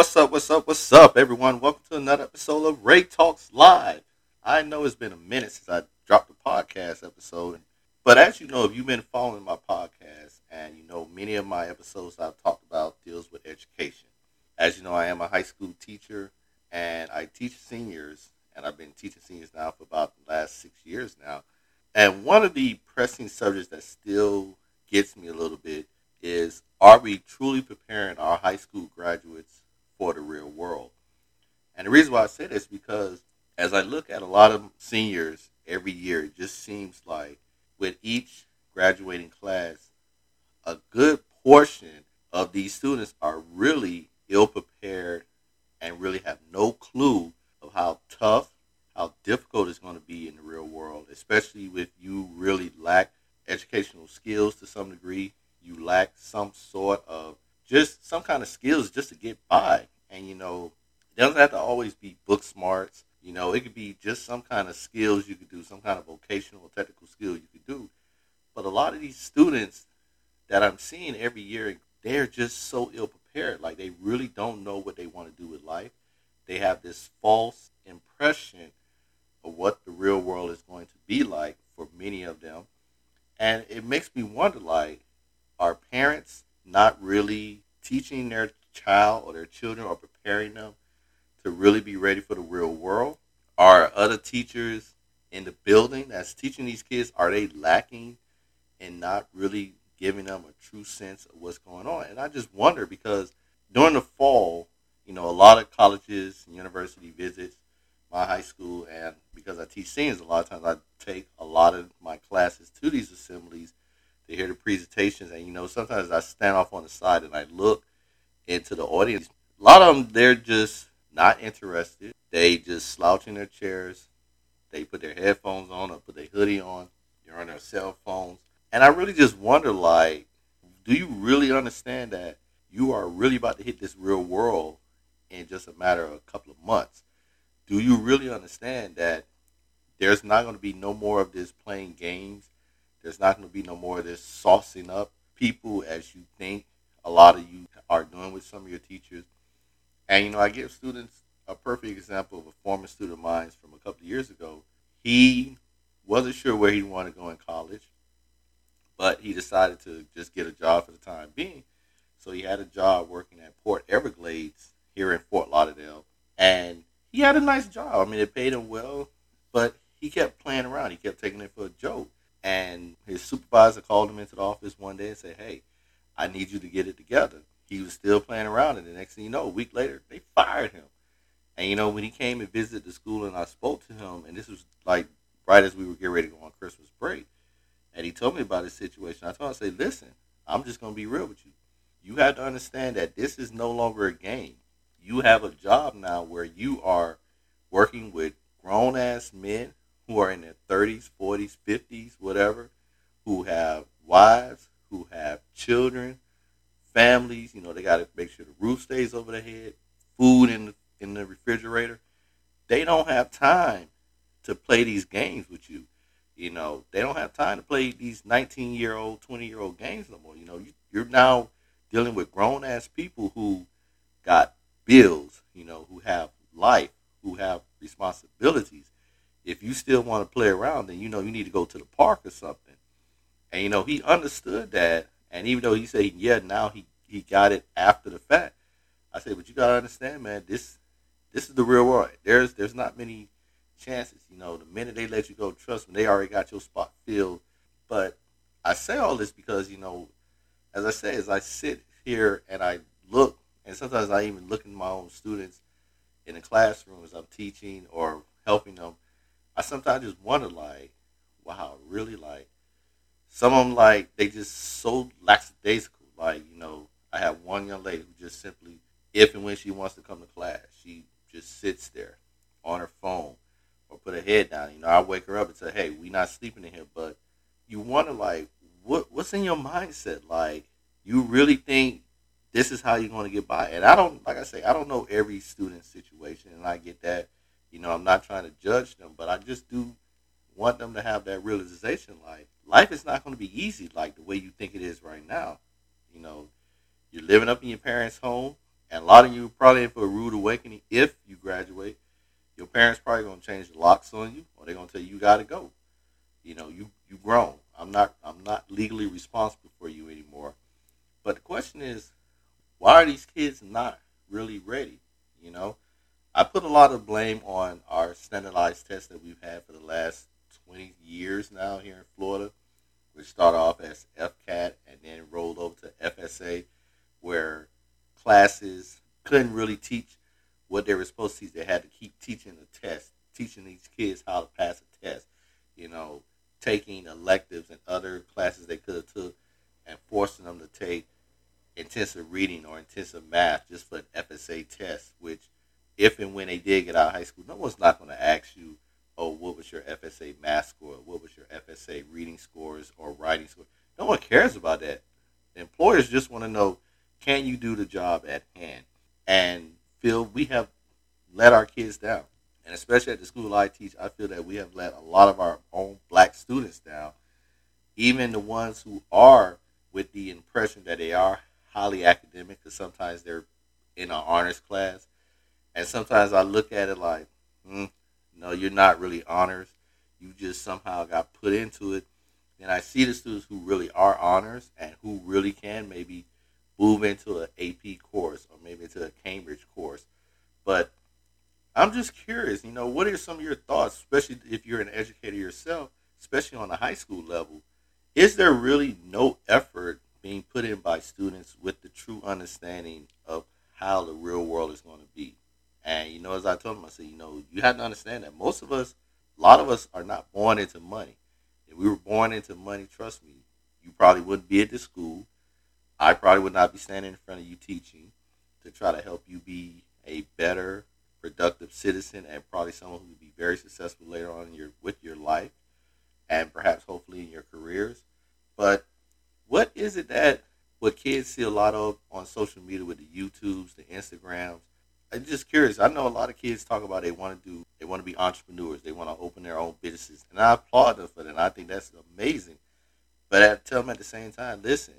What's up, what's up, what's up, everyone? Welcome to another episode of Ray Talks Live. I know it's been a minute since I dropped the podcast episode, but as you know, if you've been following my podcast, and you know many of my episodes I've talked about deals with education. As you know, I am a high school teacher, and I teach seniors, and I've been teaching seniors now for about the last six years now. And one of the pressing subjects that still gets me a little bit is are we truly preparing our high school graduates for the real world? And the reason why I say this is because as I look at a lot of seniors every year, it just seems like with each graduating class, a good portion of these students are really ill prepared and really have no clue of how tough, how difficult it's going to be in the real world, especially if you really lack educational skills to some degree you lack some sort of just some kind of skills just to get by. And you know, it doesn't have to always be book smarts. You know, it could be just some kind of skills you could do, some kind of vocational or technical skill you could do. But a lot of these students that I'm seeing every year, they're just so ill prepared. Like they really don't know what they want to do with life. They have this false impression of what the real world is going to be like for many of them. And it makes me wonder like, are parents not really teaching their child or their children or preparing them to really be ready for the real world? Are other teachers in the building that's teaching these kids, are they lacking and not really giving them a true sense of what's going on? And I just wonder because during the fall, you know, a lot of colleges and university visits my high school, and because I teach seniors, a lot of times I take a lot of my classes to these assemblies to hear the presentations. And you know, sometimes I stand off on the side and I look into the audience. A lot of them, they're just not interested. They just slouch in their chairs. They put their headphones on or put their hoodie on. They're on their cell phones. And I really just wonder, like, do you really understand that you are really about to hit this real world in just a matter of a couple of months? Do you really understand that there's not going to be no more of this playing games there's not going to be no more of this saucing up people as you think a lot of you are doing with some of your teachers. And, you know, I give students a perfect example of a former student of mine from a couple of years ago. He wasn't sure where he wanted to go in college, but he decided to just get a job for the time being. So he had a job working at Port Everglades here in Fort Lauderdale. And he had a nice job. I mean, it paid him well, but he kept playing around. He kept taking it for a joke. And his supervisor called him into the office one day and said, Hey, I need you to get it together. He was still playing around, and the next thing you know, a week later, they fired him. And you know, when he came and visited the school and I spoke to him, and this was like right as we were getting ready to go on Christmas break, and he told me about his situation. I told him, I said, Listen, I'm just gonna be real with you. You have to understand that this is no longer a game. You have a job now where you are working with grown ass men who are in their 30s, 40s, 50s, whatever, who have wives, who have children, families. You know, they got to make sure the roof stays over their head, food in the, in the refrigerator. They don't have time to play these games with you. You know, they don't have time to play these 19 year old, 20 year old games no more. You know, you, you're now dealing with grown ass people who got bills, you know, who have life, who have responsibilities if you still want to play around, then you know you need to go to the park or something. And you know he understood that, and even though he said yeah, now he he got it after the fact. I said, but you gotta understand, man, this this is the real world. There's there's not many chances. You know, the minute they let you go, trust me, they already got your spot filled. But I say all this because you know, as I say, as I sit here and I look, and sometimes I even look at my own students in the classroom as I'm teaching or helping them I sometimes just wonder, like, wow, really, like, some of them, like, they just so lackadaisical. Like, you know, I have one young lady who just simply, if and when she wants to come to class, she just sits there on her phone or put her head down. You know, I wake her up and say, hey, we're not sleeping in here. But you wonder, like, what what's in your mindset? Like, you really think this is how you're going to get by? And I don't, like I say, I don't know every student's situation, and I get that you know, I'm not trying to judge them, but I just do want them to have that realization like life is not going to be easy like the way you think it is right now. You know, you're living up in your parents' home And a lot of you probably in for a rude awakening if you graduate. Your parents probably gonna change the locks on you, or they're gonna tell you you gotta go. You know, you you grown. I'm not I'm not legally responsible for you anymore. But the question is, why are these kids not really ready? You know, I put a lot of blame on our standardized tests that we've had for the last 20 years now here in Florida, which started off as FCAT and then rolled over to FSA, where classes couldn't really teach what they were supposed to teach. They had to keep teaching the test, teaching these kids how to pass a test. You know, taking electives and other classes they could have took and forcing them to take intensive reading or intensive math just for an FSA test, which if and when they did get out of high school, no one's not going to ask you, oh, what was your FSA math score? What was your FSA reading scores or writing score? No one cares about that. Employers just want to know, can you do the job at hand? And Phil, we have let our kids down. And especially at the school I teach, I feel that we have let a lot of our own black students down. Even the ones who are with the impression that they are highly academic, because sometimes they're in an honors class. And sometimes I look at it like, hmm, no, you're not really honors. You just somehow got put into it. And I see the students who really are honors and who really can maybe move into an AP course or maybe into a Cambridge course. But I'm just curious, you know, what are some of your thoughts, especially if you're an educator yourself, especially on the high school level? Is there really no effort being put in by students with the true understanding of how the real world is going to be? And, you know, as I told them, I said, you know, you have to understand that most of us, a lot of us are not born into money. If we were born into money, trust me, you probably wouldn't be at this school. I probably would not be standing in front of you teaching to try to help you be a better productive citizen and probably someone who would be very successful later on in your with your life and perhaps hopefully in your careers. But what is it that what kids see a lot of on social media with the YouTubes, the Instagrams? I'm just curious. I know a lot of kids talk about they want to do, they want to be entrepreneurs, they want to open their own businesses, and I applaud them for that. I think that's amazing. But I tell them at the same time, listen,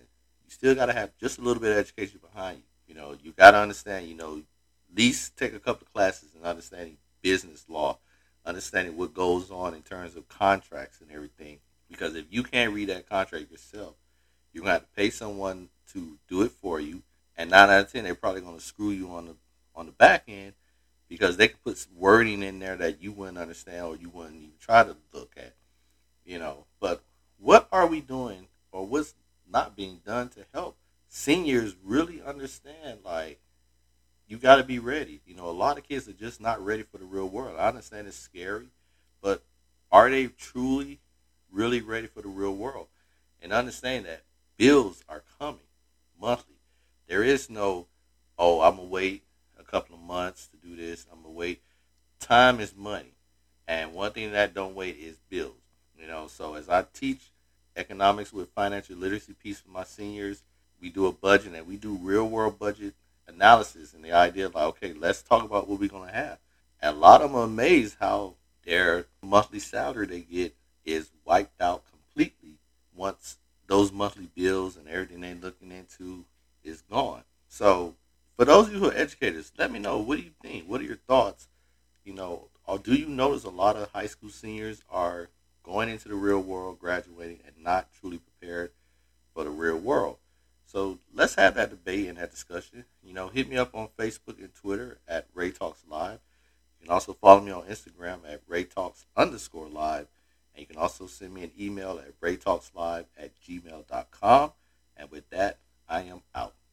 you still got to have just a little bit of education behind you. You know, you got to understand. You know, at least take a couple of classes in understanding business law, understanding what goes on in terms of contracts and everything. Because if you can't read that contract yourself, you're gonna have to pay someone to do it for you. And nine out of ten, they're probably gonna screw you on the on the back end because they could put wording in there that you wouldn't understand or you wouldn't even try to look at. You know, but what are we doing or what's not being done to help seniors really understand like you got to be ready. You know, a lot of kids are just not ready for the real world. I understand it's scary, but are they truly, really ready for the real world? And understand that bills are coming monthly. There is no, oh, I'm going to wait a couple of months to do this. I'm going to wait. Time is money. And one thing that don't wait is bills. You know, so as I teach economics with financial literacy piece for my seniors, we do a budget and we do real world budget analysis and the idea of like, okay, let's talk about what we're gonna have. And a lot of them are amazed how their monthly salary they get is wiped out completely once those monthly bills and everything they're looking into is gone. So for those of you who are educators, let me know what do you think? What are your thoughts? You know, or do you notice a lot of high school seniors are going into the real world, graduating, and not truly prepared for the real world? So let's have that debate and that discussion. You know, hit me up on Facebook and Twitter at Ray Talks Live. You can also follow me on Instagram at Ray Talks underscore live. And you can also send me an email at raytalkslive at gmail.com. And with that, I am out.